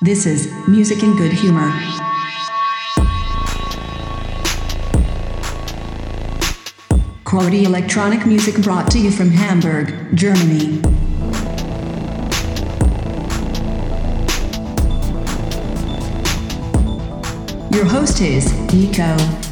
This is Music in Good Humor. Quality electronic music brought to you from Hamburg, Germany. Your host is Nico.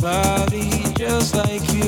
somebody just like you.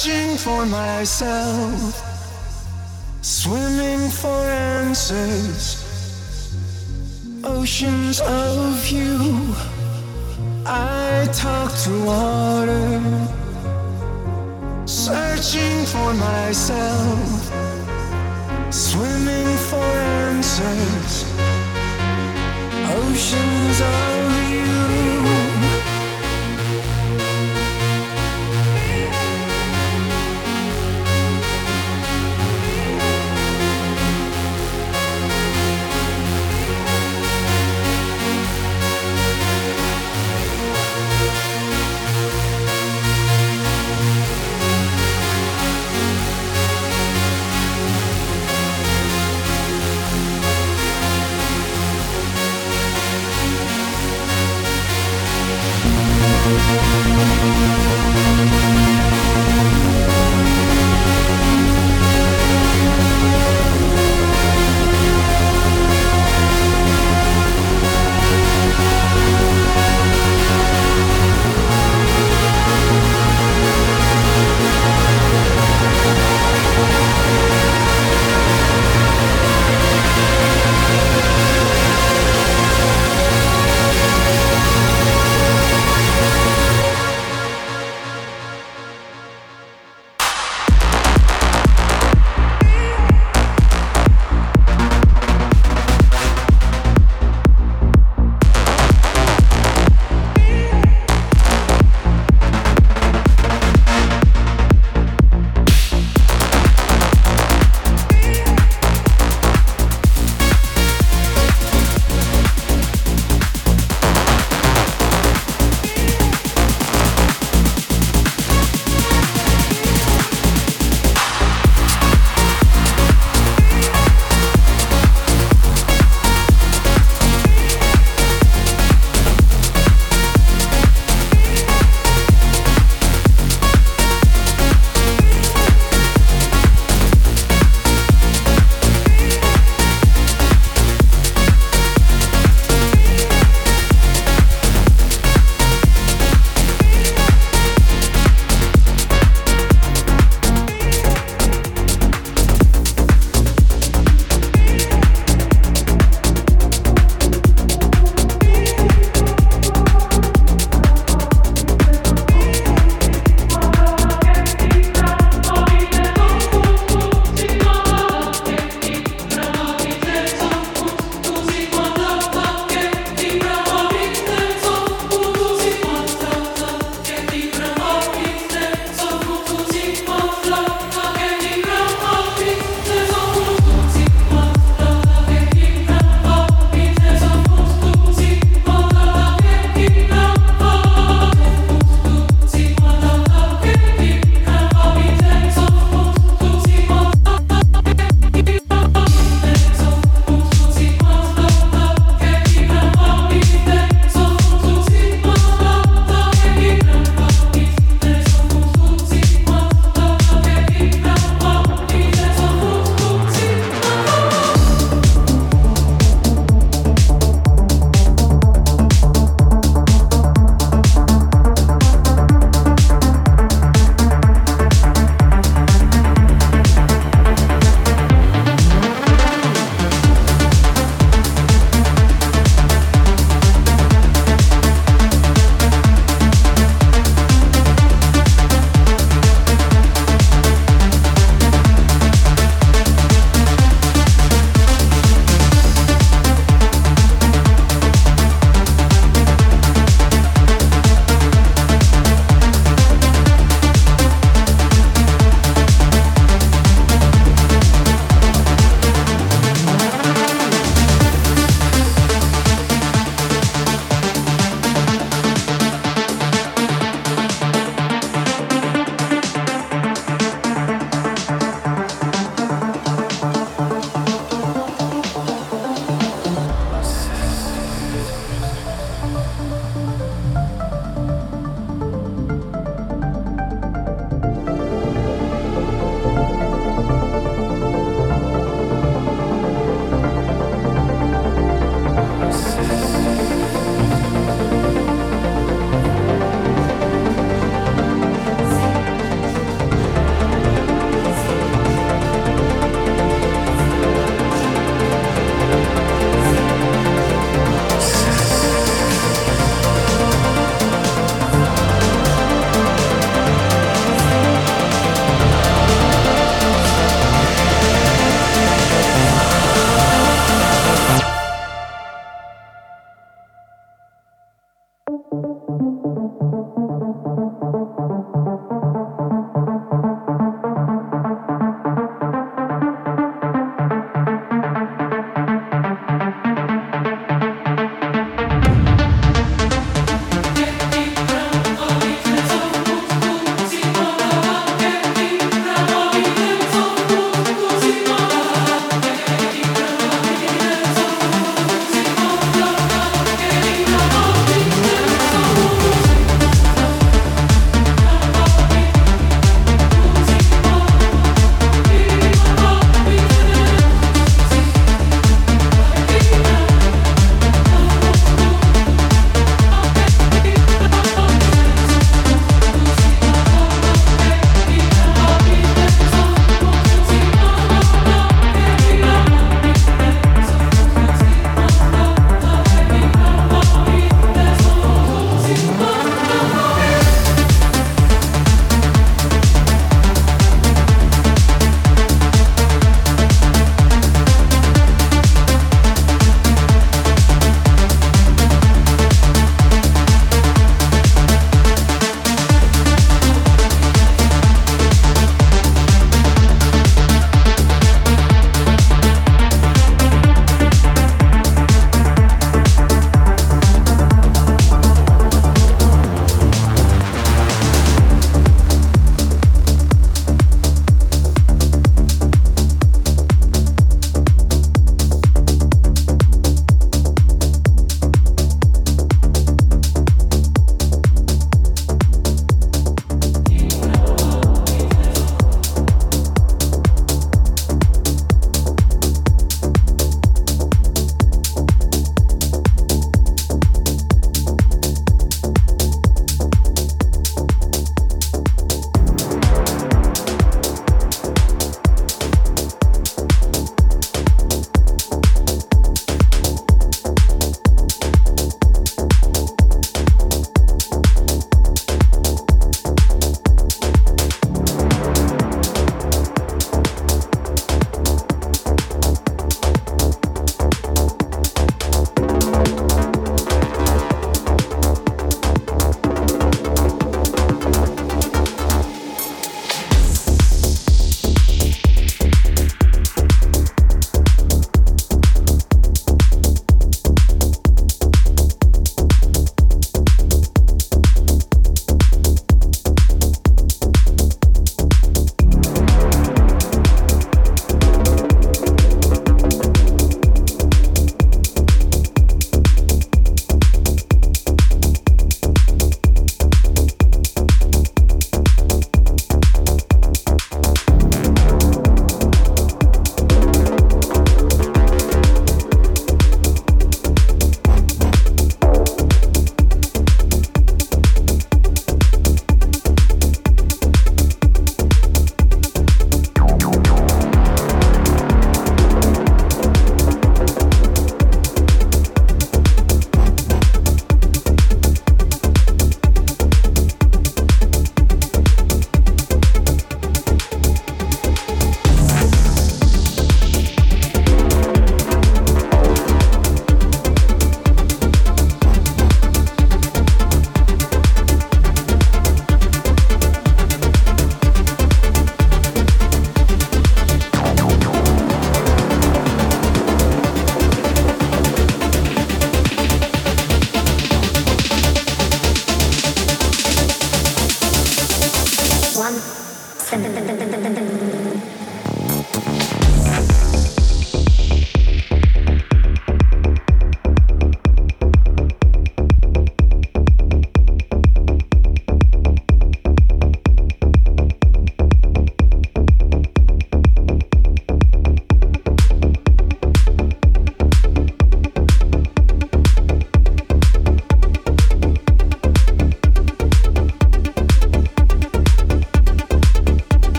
Searching for myself, swimming for answers, oceans of you. I talk to water, searching for myself, swimming for answers, oceans of you.